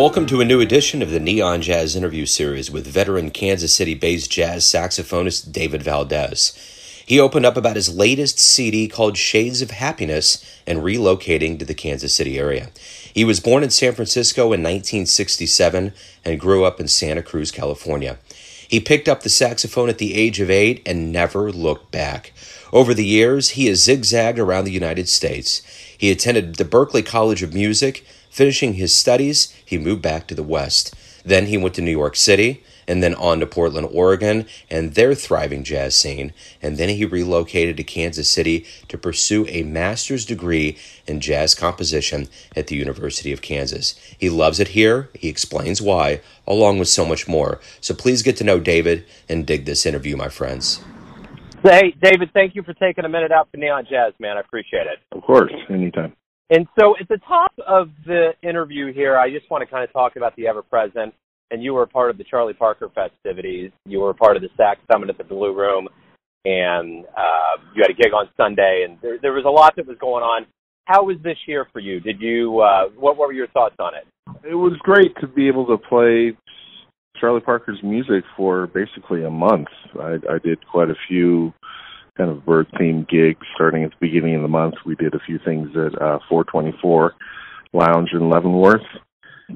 Welcome to a new edition of the Neon Jazz interview series with veteran Kansas City based jazz saxophonist David Valdez. He opened up about his latest CD called Shades of Happiness and relocating to the Kansas City area. He was born in San Francisco in 1967 and grew up in Santa Cruz, California. He picked up the saxophone at the age of eight and never looked back. Over the years, he has zigzagged around the United States. He attended the Berklee College of Music. Finishing his studies, he moved back to the West. Then he went to New York City and then on to Portland, Oregon, and their thriving jazz scene. And then he relocated to Kansas City to pursue a master's degree in jazz composition at the University of Kansas. He loves it here. He explains why, along with so much more. So please get to know David and dig this interview, my friends. Hey, David, thank you for taking a minute out for Neon Jazz, man. I appreciate it. Of course, anytime. And so at the top of the interview here, I just want to kind of talk about the ever present and you were part of the Charlie Parker festivities. You were part of the Sax Summit at the Blue Room, and uh, you had a gig on Sunday, and there, there was a lot that was going on. How was this year for you? Did you uh, what, what were your thoughts on it? It was great to be able to play Charlie Parker's music for basically a month. I, I did quite a few kind of bird themed gigs starting at the beginning of the month. We did a few things at uh, 424 Lounge in Leavenworth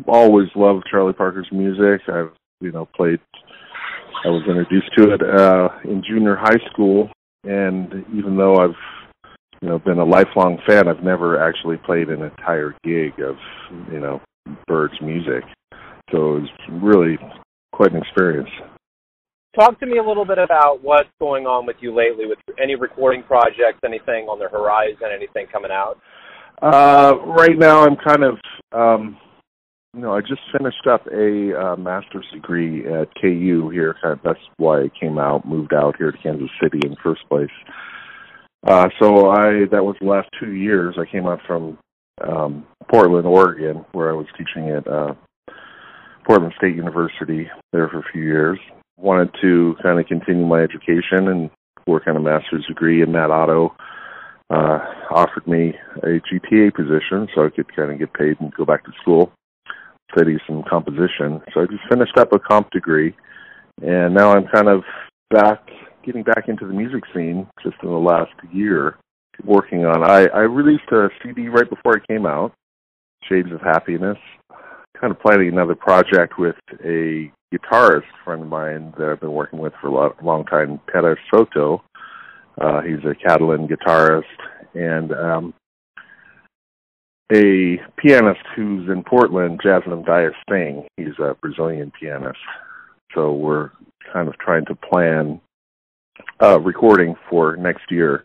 always loved Charlie Parker's music. I've you know played. I was introduced to it uh, in junior high school, and even though I've you know been a lifelong fan, I've never actually played an entire gig of you know Bird's music. So it was really quite an experience. Talk to me a little bit about what's going on with you lately, with any recording projects, anything on the horizon, anything coming out. Uh, right now, I'm kind of um, you know, I just finished up a uh, master's degree at KU here. Kind of, that's why I came out, moved out here to Kansas City in the first place. Uh, so I that was the last two years. I came out from um, Portland, Oregon, where I was teaching at uh, Portland State University there for a few years. Wanted to kind of continue my education and work on a master's degree, and Matt Otto uh, offered me a GTA position so I could kind of get paid and go back to school study some composition. So I just finished up a comp degree, and now I'm kind of back, getting back into the music scene just in the last year, working on. I I released a CD right before it came out, Shades of Happiness. Kind of planning another project with a guitarist friend of mine that I've been working with for a long time, Pere Soto. Uh, he's a Catalan guitarist, and um, a pianist who's in Portland, Jasnam Daya Singh. He's a Brazilian pianist. So we're kind of trying to plan a recording for next year.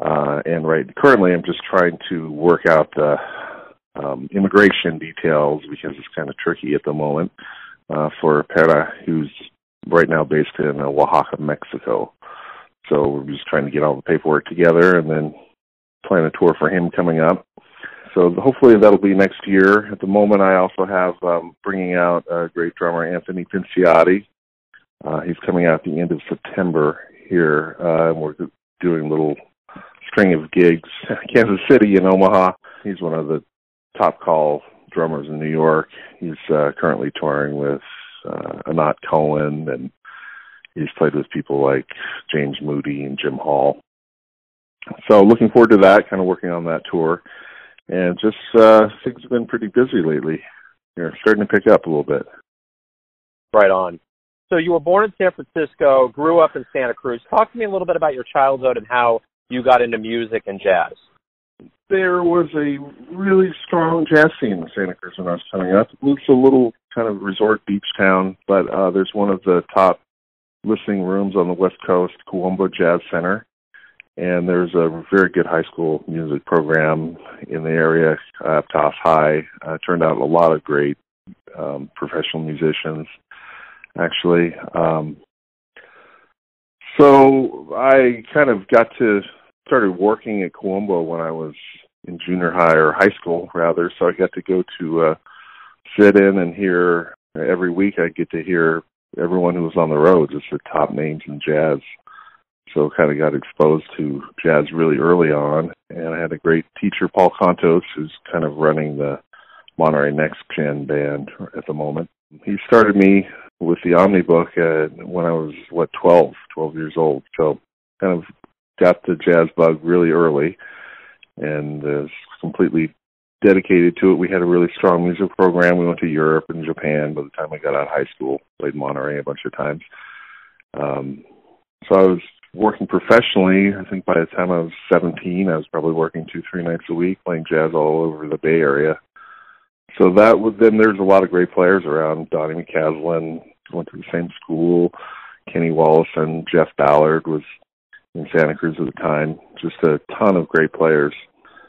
Uh, and right currently, I'm just trying to work out the um, immigration details because it's kind of tricky at the moment uh, for Pere, who's right now based in uh, Oaxaca, Mexico. So we're just trying to get all the paperwork together and then plan a tour for him coming up so hopefully that'll be next year. At the moment, I also have um, bringing out a great drummer, Anthony Pinciotti. Uh, he's coming out the end of September here, uh, and we're doing a little string of gigs. Kansas City and Omaha. He's one of the top call drummers in New York. He's uh, currently touring with uh, Anat Cohen, and he's played with people like James Moody and Jim Hall. So looking forward to that, kind of working on that tour and just uh, things have been pretty busy lately. You're starting to pick up a little bit. Right on. So you were born in San Francisco, grew up in Santa Cruz. Talk to me a little bit about your childhood and how you got into music and jazz. There was a really strong jazz scene in Santa Cruz when I was coming up. It's a little kind of resort beach town, but uh, there's one of the top listening rooms on the West Coast, Kuumbwa Jazz Center and there's a very good high school music program in the area, uh, Aptos High. Uh, turned out a lot of great um, professional musicians, actually. Um, so I kind of got to started working at Kuumbwa when I was in junior high or high school rather. So I got to go to uh, sit in and hear every week. I get to hear everyone who was on the road, just the top names in jazz so kind of got exposed to jazz really early on. And I had a great teacher, Paul Contos, who's kind of running the Monterey Next Gen band at the moment. He started me with the Omnibook uh, when I was what 12, 12 years old. So kind of got the jazz bug really early, and was completely dedicated to it. We had a really strong music program. We went to Europe and Japan by the time I got out of high school. Played Monterey a bunch of times. Um, so I was working professionally. I think by the time I was 17, I was probably working two, three nights a week, playing jazz all over the Bay Area. So that was then. There's a lot of great players around. Donny McCaslin went to the same school. Kenny Wollesen and Jeff Ballard was in Santa Cruz at the time. Just a ton of great players.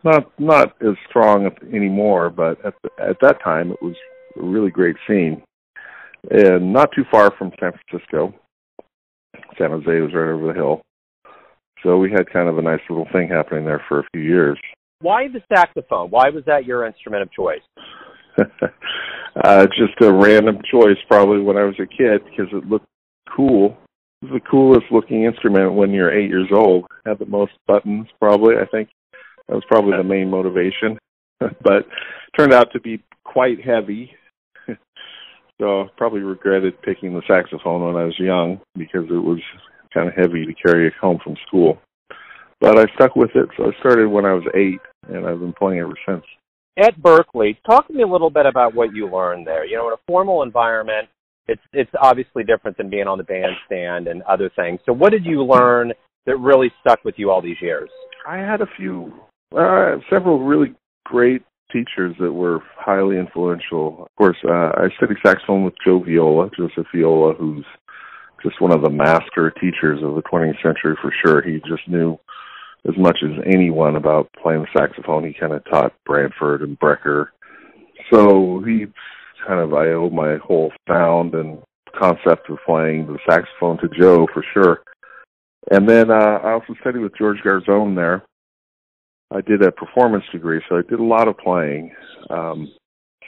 Not not as strong anymore, but at the, at that time it was a really great scene, and not too far from San Francisco. San Jose was right over the hill. So we had kind of a nice little thing happening there for a few years. Why the saxophone? Why was that your instrument of choice? uh, just a random choice, probably when I was a kid, because it looked cool. The coolest looking instrument when you're eight years old. Had the most buttons, probably. I think that was probably the main motivation. but turned out to be quite heavy. so probably regretted picking the saxophone when I was young because it was kind of heavy to carry it home from school. But I stuck with it. So I started when I was eight, and I've been playing ever since at Berklee, talk to me a little bit about what you learned there. You know, in a formal environment, it's it's obviously different than being on the bandstand and other things. So, what did you learn that really stuck with you all these years? I had a few, uh, several really great teachers that were highly influential. Of course, uh, I studied saxophone with Joe Viola, Joseph Viola, who's just one of the master teachers of the 20th century for sure. He just knew as much as anyone about playing the saxophone. He kind of taught Branford and Brecker. So he kind of, I owe my whole sound and concept of playing the saxophone to Joe for sure. And then uh, I also studied with George Garzone there. I did a performance degree, so I did a lot of playing. Um,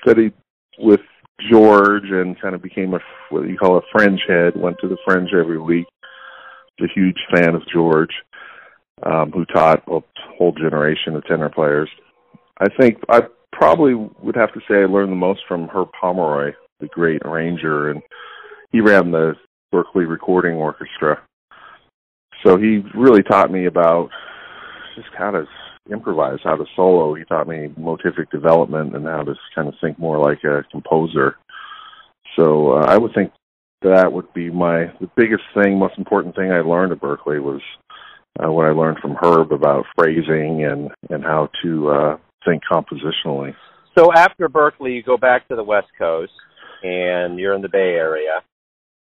studied with George and kind of became a what you call a fringe head. Went to the fringe every week. A huge fan of George um, who taught a whole generation of tenor players. I think I probably would have to say I learned the most from Herb Pomeroy, the great arranger, and he ran the Berklee Recording Orchestra. So he really taught me about just how to improvise, how to solo. He taught me motivic development and how to kind of think more like a composer. So uh, I would think that would be my the biggest thing, most important thing I learned at Berklee was uh, what I learned from Herb about phrasing and and how to uh, think compositionally. So after Berklee, you go back to the West Coast, and you're in the Bay Area.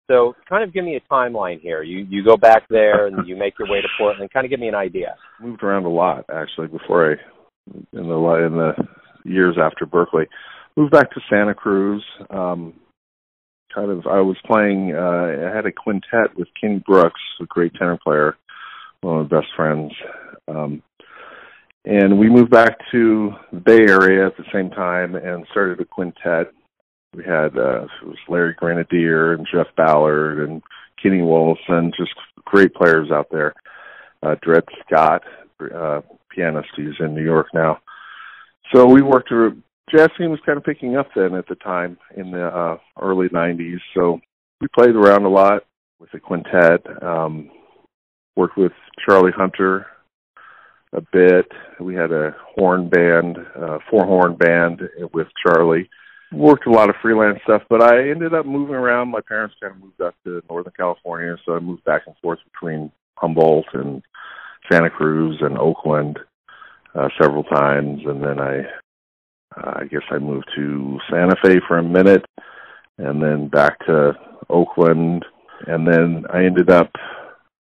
So kind of give me a timeline here. You you go back there and you make your way to Portland. Kind of give me an idea. Moved around a lot actually before I in the in the years after Berklee. Moved back to Santa Cruz. Um, kind of I was playing. Uh, I had a quintet with Kenny Brooks, a great tenor player, one of my best friends. Um, and we moved back to the Bay Area at the same time and started a quintet. We had uh, it was Larry Grenadier and Jeff Ballard and Kenny Wollesen, just great players out there. Uh, Dred Scott, uh, pianist, he's in New York now. So we worked. To, jazz scene was kind of picking up then at the time in the uh, early '90s. So we played around a lot with the quintet. Um, worked with Charlie Hunter a bit. We had a horn band, uh, four horn band with Charlie. Worked a lot of freelance stuff, but I ended up moving around. My parents kind of moved up to Northern California, so I moved back and forth between Humboldt and Santa Cruz and Oakland uh, several times, and then I, uh, I guess I moved to Santa Fe for a minute, and then back to Oakland, and then I ended up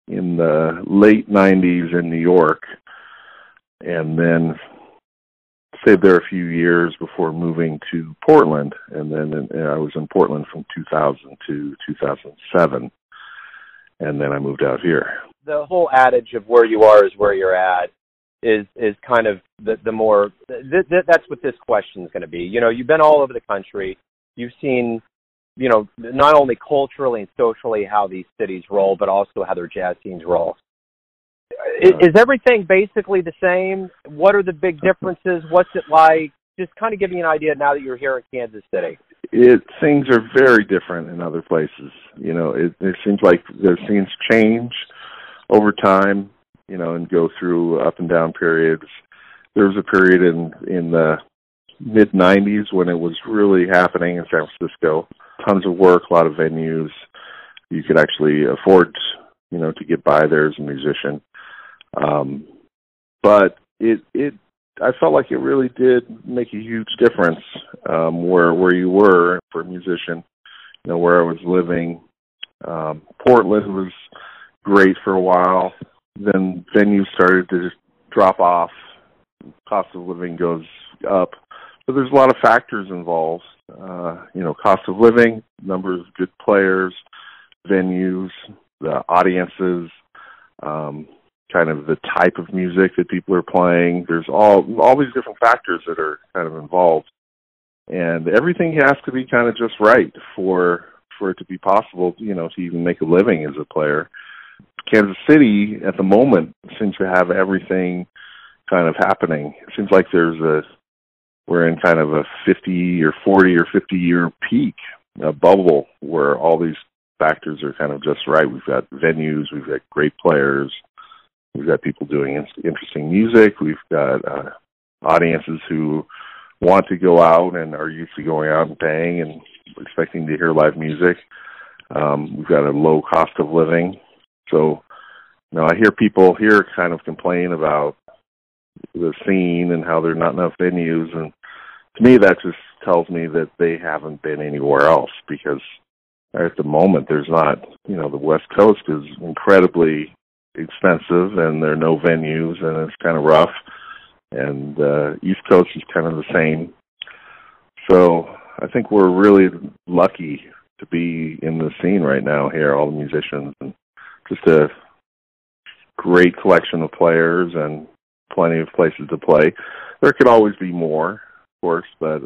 in the late 90s in New York and then stayed there a few years before moving to Portland and then in, I was in Portland from 2000 to 2007 and then I moved out here. The whole adage of where you are is where you're at is is kind of the the more th- th- that's what this question is going to be. You know, you've been all over the country. You've seen you know, not only culturally and socially how these cities roll, but also how their jazz scenes roll. Is, is everything basically the same? What are the big differences? What's it like? just kind of give me an idea now that you're here in Kansas City. It things are very different in other places. You know, it, it seems like the scenes change over time. You know, and go through up and down periods. There was a period in in the mid '90s when it was really happening in San Francisco. Tons of work, a lot of venues. You could actually afford, you know, to get by there as a musician. Um, but it it I felt like it really did make a huge difference um, where where you were for a musician, you know, where I was living. Um, Portland was great for a while. Then venues started to just drop off. Cost of living goes up. So there's a lot of factors involved. Uh, you know, cost of living, number of good players, venues, the audiences, um, kind of the type of music that people are playing. There's all all these different factors that are kind of involved, and everything has to be kind of just right for for it to be possible, you know, to even make a living as a player. Kansas City at the moment seems to have everything kind of happening. It seems like there's a we're in kind of a 50 or 40 or 50 year peak, a bubble where all these factors are kind of just right. We've got venues, we've got great players, We've got people doing interesting music. We've got uh, audiences who want to go out and are used to going out and paying and expecting to hear live music. Um, we've got a low cost of living. So, know, I hear people here kind of complain about the scene and how there are not enough venues. And to me, that just tells me that they haven't been anywhere else because at the moment there's not, you know, the West Coast is incredibly expensive and there are no venues and it's kind of rough. And uh, East Coast is kind of the same. So I think we're really lucky to be in the scene right now here, all the musicians, and just a great collection of players and plenty of places to play. There could always be more, of course, but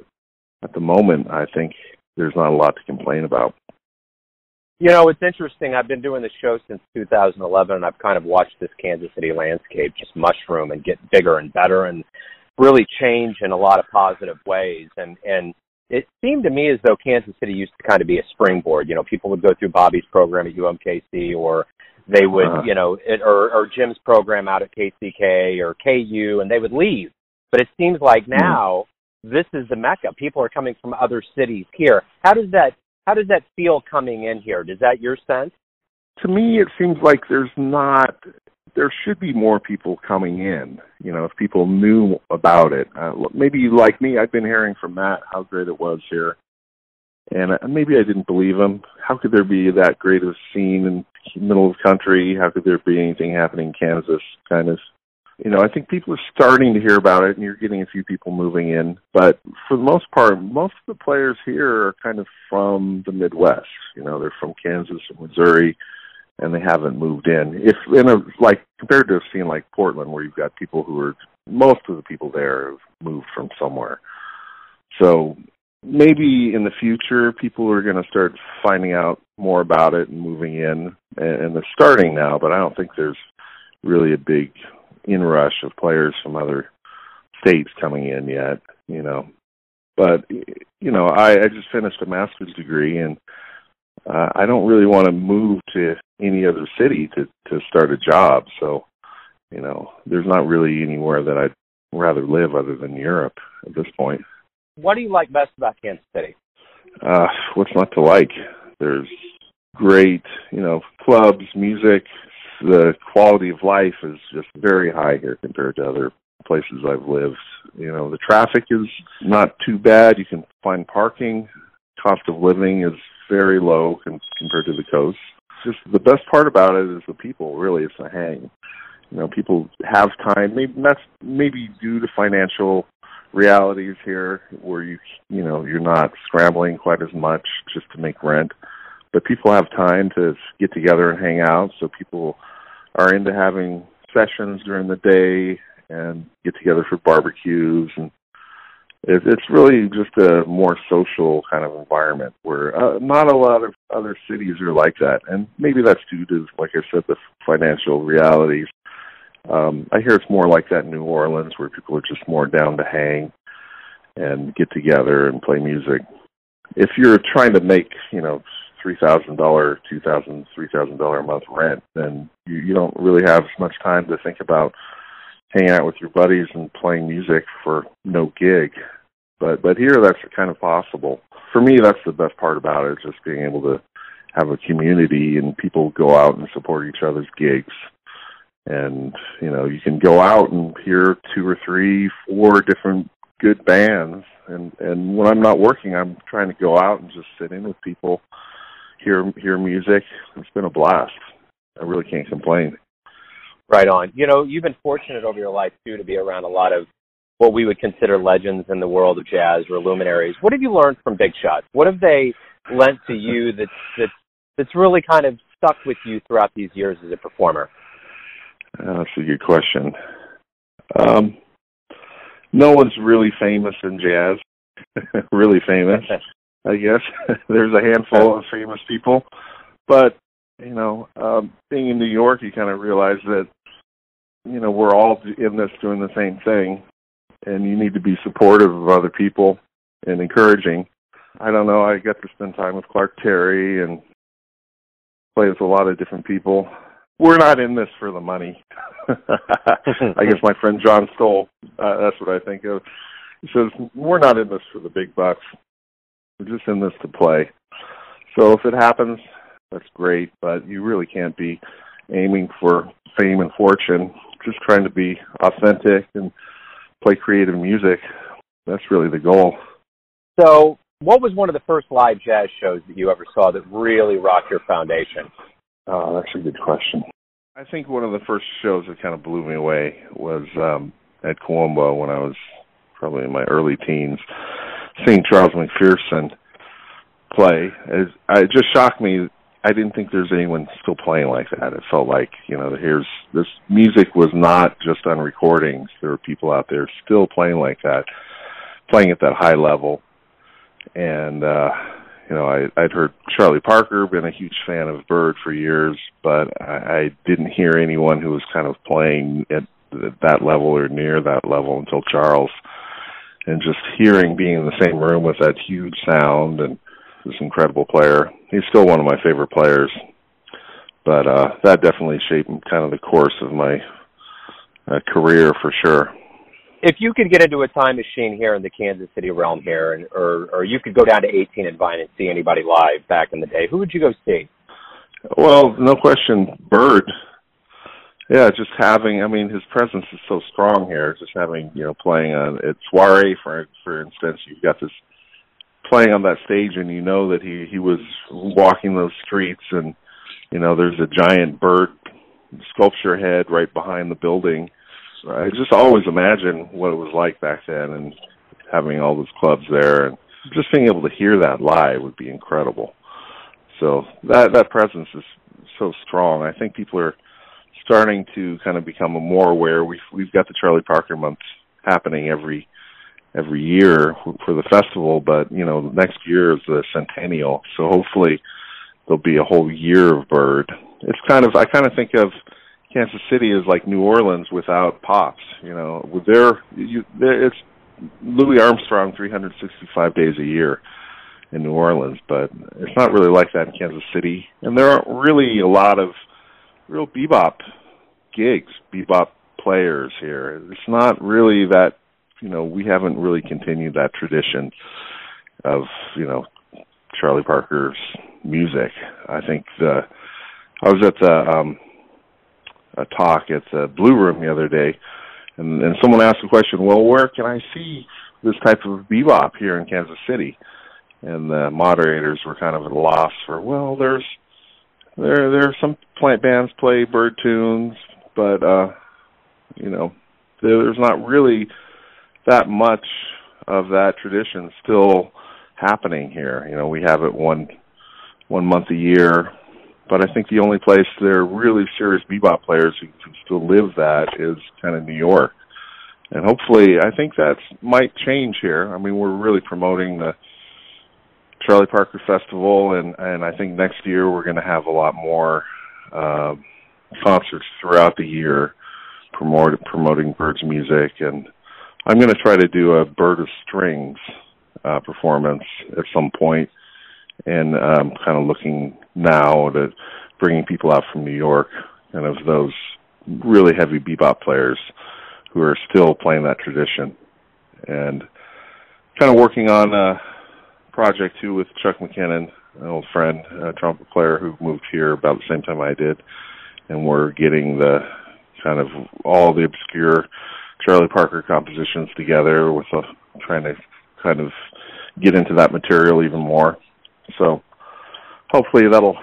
at the moment, I think there's not a lot to complain about. You know, it's interesting. I've been doing this show since 2011, and I've kind of watched this Kansas City landscape just mushroom and get bigger and better, and really change in a lot of positive ways. And and it seemed to me as though Kansas City used to kind of be a springboard. You know, people would go through Bobby's program at UMKC, or they would, uh-huh. you know, it, or or Jim's program out at KCK or KU, and they would leave. But it seems like hmm. now mm-hmm. this is the mecca. People are coming from other cities here. How does that how does that feel coming in here? Is that your sense? To me, it seems like there's not. There should be more people coming in. You know, if people knew about it. Uh, maybe like me, I've been hearing from Matt how great it was here, and uh, maybe I didn't believe him. How could there be that great of a scene in middle of the country? How could there be anything happening in Kansas? Kind of you know, I think people are starting to hear about it, and you're getting a few people moving in. But for the most part, most of the players here are kind of from the Midwest. You know, they're from Kansas and Missouri, and they haven't moved in. If in a like compared to a scene like Portland, where you've got people who are most of the people there have moved from somewhere. So maybe in the future, people are going to start finding out more about it and moving in, and they're starting now. But I don't think there's really a big inrush of players from other states coming in yet, you know. But you know, I, I just finished a master's degree, and uh, I don't really want to move to any other city to to start a job. So, you know, there's not really anywhere that I'd rather live other than Europe at this point. What do you like best about Kansas City? Uh, what's not to like? There's great, you know, clubs, music, the quality of life is just very high here compared to other places I've lived. You know, the traffic is not too bad. You can find parking. Cost of living is very low compared to the coast. Just the best part about it is the people. Really, it's a hang. You know, people have time. Maybe that's maybe due to financial realities here, where you you know you're not scrambling quite as much just to make rent but people have time to get together and hang out. So people are into having sessions during the day and get together for barbecues. And it, it's really just a more social kind of environment where uh, not a lot of other cities are like that. And maybe that's due to like i said the financial realities. Um i hear it's more like that in new orleans where people are just more down to hang and get together and play music. If you're trying to make, you know, three thousand dollar, two thousand, three thousand dollar a month rent, then you, you don't really have as much time to think about hanging out with your buddies and playing music for no gig. But but here that's kind of possible. For me, that's the best part about it, just being able to have a community and people go out and support each other's gigs. And you know, you can go out and hear two or three, four different good bands. And and when I'm not working, I'm trying to go out and just sit in with people, hear hear music. It's been a blast. I really can't complain. Right on. You know, you've been fortunate over your life too to be around a lot of what we would consider legends in the world of jazz or luminaries. What have you learned from Big Shots? What have they lent to you that's that's that's really kind of stuck with you throughout these years as a performer? Uh, that's a good question. Um, no one's really famous in jazz. really famous, I guess. There's a handful of famous people, but you know, um, being in New York, you kind of realize that you know we're all in this doing the same thing, and you need to be supportive of other people and encouraging. I don't know. I got to spend time with Clark Terry and play with a lot of different people. We're not in this for the money. I guess my friend John Stowell, uh, that's what I think of. He says, We're not in this for the big bucks. We're just in this to play. So if it happens, that's great, but you really can't be aiming for fame and fortune. Just trying to be authentic and play creative music. That's really the goal. So, what was one of the first live jazz shows that you ever saw that really rocked your foundation? Oh, that's a good question. I think one of the first shows that kind of blew me away was um at Kuumbwa when I was probably in my early teens, seeing Charles McPherson play. It, it just shocked me I didn't think there's anyone still playing like that. It felt like, you know, here's this music was not just on recordings. There were people out there still playing like that, playing at that high level. And uh you know, I I'd heard Charlie Parker, been a huge fan of Bird for years, but I, I didn't hear anyone who was kind of playing at that level or near that level until Charles. And just hearing being in the same room with that huge sound and this incredible player. He's still one of my favorite players, but uh, that definitely shaped kind of the course of my uh, career for sure. If you could get into a time machine here in the Kansas City realm here, and or or you could go down to 18 and Vine and see anybody live back in the day, who would you go see? Well, no question, Bird. Yeah, just having. I mean, his presence is so strong here. Just having, you know, playing on at Soiree, for for instance, you've got this playing on that stage and you know that he he was walking those streets and you know there's a giant bird sculpture head right behind the building i just always imagine what it was like back then and having all those clubs there and just being able to hear that live would be incredible so that that presence is so strong i think people are starting to kind of become more aware we've we've got the charlie parker months happening every every year for the festival, but you know, next year is the centennial, so hopefully there'll be a whole year of Bird. It's kind of I kind of think of Kansas City as like New Orleans without pops. You know, with their you, it's Louis Armstrong 365 days a year in New Orleans, but it's not really like that in Kansas City. And there aren't really a lot of real bebop gigs, bebop players here. It's not really that you know, we haven't really continued that tradition of, you know, Charlie Parker's music. I think the I was at the um a talk at the Blue Room the other day and and someone asked the question, "Well, where can I see this type of bebop here in Kansas City?" And the moderators were kind of at a loss for, "Well, there's there there are some plant bands play bird tunes, but uh you know, there's not really that much of that tradition still happening here. You know, we have it one one month a year, but I think the only place there are really serious bebop players who can still live that is kind of New York. And hopefully, I think that might change here. I mean, we're really promoting the Charlie Parker Festival, and and I think next year we're going to have a lot more uh, concerts throughout the year, promote, promoting Bird's music. And I'm going to try to do a Bird of Strings uh, performance at some point, and I'm kind of looking now at bringing people out from New York, kind of those really heavy bebop players who are still playing that tradition, and kind of working on a project too with Chuck McKinnon, an old friend, a trumpet player who moved here about the same time I did, and we're getting the kind of all the obscure Charlie Parker compositions together with a trying to kind of get into that material even more. So hopefully that'll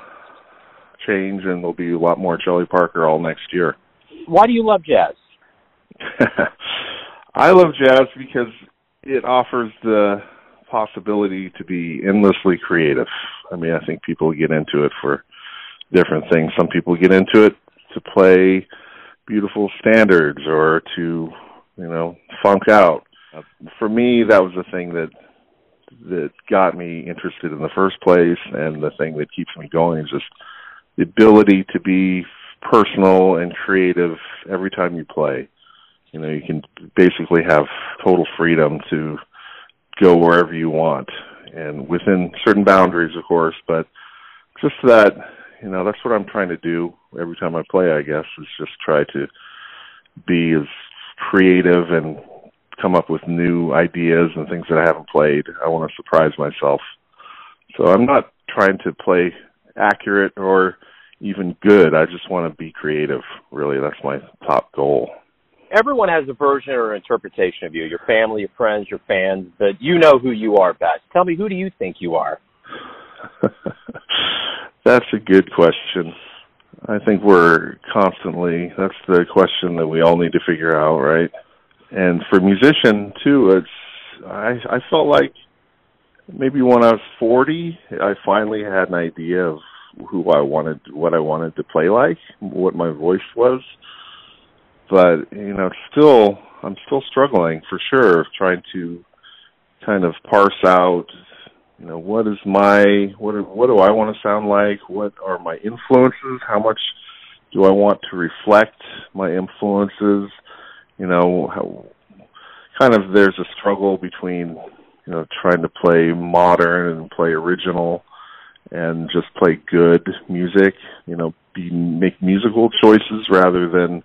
change and there'll be a lot more Charlie Parker all next year. Why do you love jazz? I love jazz because it offers the possibility to be endlessly creative. I mean, I think people get into it for different things. Some people get into it to play beautiful standards or to, you know, funk out. For me, that was the thing that that got me interested in the first place, and the thing that keeps me going is just the ability to be personal and creative every time you play. You know, you can basically have total freedom to go wherever you want, and within certain boundaries, of course. But just that, you know, that's what I'm trying to do every time I play. I guess is just try to be as creative and come up with new ideas and things that I haven't played. I want to surprise myself. So I'm not trying to play accurate or even good. I just want to be creative. Really, that's my top goal. Everyone has a version or interpretation of you. Your family, your friends, your fans, but you know who you are best. Tell me, who do you think you are? that's a good question. I think we're constantly. That's the question that we all need to figure out, right? and for musician too, it's I I felt like maybe when I was 40, I finally had an idea of who I wanted, what I wanted to play like, what my voice was. But you know, still, I'm still struggling for sure, trying to kind of parse out, you know, what is my, what, what do I want to sound like? What are my influences? How much do I want to reflect my influences? you know how kind of there's a struggle between you know trying to play modern and play original and just play good music you know be make musical choices rather than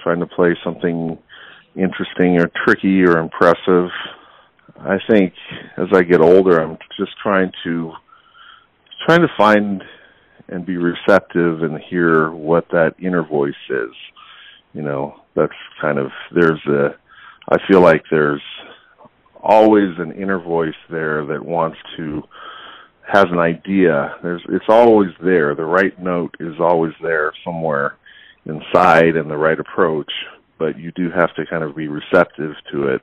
trying to play something interesting or tricky or impressive i think as i get older i'm just trying to trying to find and be receptive and hear what that inner voice is you know that's kind of there's a I feel like there's always an inner voice there that wants to has an idea. There's it's always there. The right note is always there somewhere inside and the right approach, but you do have to kind of be receptive to it.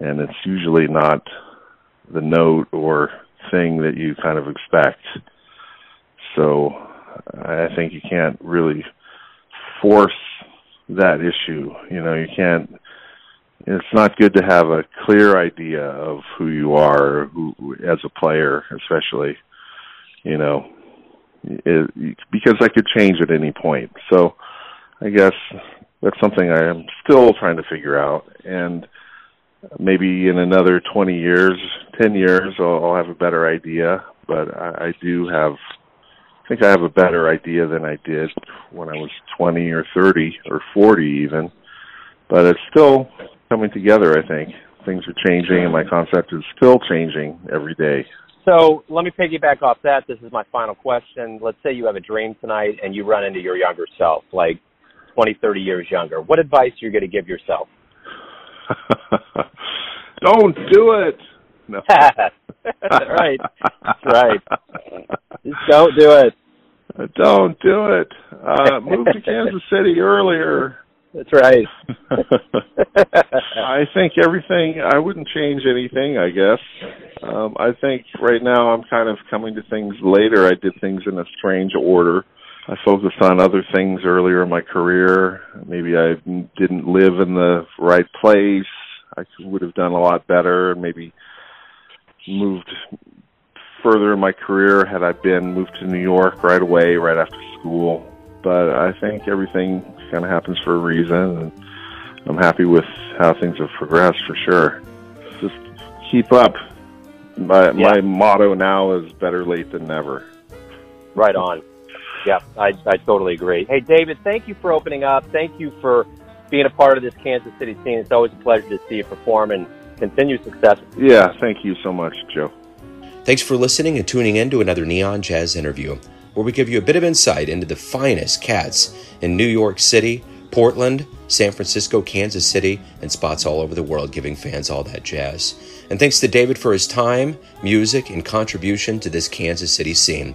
And it's usually not the note or thing that you kind of expect. So I think you can't really force that issue. You know, you can't. It's not good to have a clear idea of who you are, who as a player, especially. You know, it, because that could change at any point. So, I guess that's something I am still trying to figure out, and maybe in another 20 years, 10 years, I'll, I'll have a better idea. But I, I do have I think I have a better idea than I did when I was 20 or 30 or 40 even. But it's still coming together, I think. Things are changing and my concept is still changing every day. So let me piggyback off that. This is my final question. Let's say you have a dream tonight and you run into your younger self, like 20, 30 years younger. What advice are you going to give yourself? Don't do it. No. right. That's right. Just don't do it. Don't do it. Uh, move to Kansas City earlier. That's right. I think everything. I wouldn't change anything. I guess. Um, I think right now I'm kind of coming to things later. I did things in a strange order. I focused on other things earlier in my career. Maybe I didn't live in the right place. I would have done a lot better and maybe moved further in my career had I been moved to New York right away, right after school. But I think everything kind of happens for a reason. And I'm happy with how things have progressed for sure. Just keep up. My yeah. my motto now is better late than never. Right on. Yeah, I I totally agree. Hey David, thank you for opening up. Thank you for being a part of this Kansas City scene. It's always a pleasure to see you perform and continue success. Yeah, thank you so much, Joe. Thanks for listening and tuning in to another Neon Jazz interview, where we give you a bit of insight into the finest cats in New York City, Portland, San Francisco, Kansas City, and spots all over the world, giving fans all that jazz. And thanks to David for his time, music, and contribution to this Kansas City scene.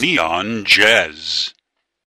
Neon Jazz.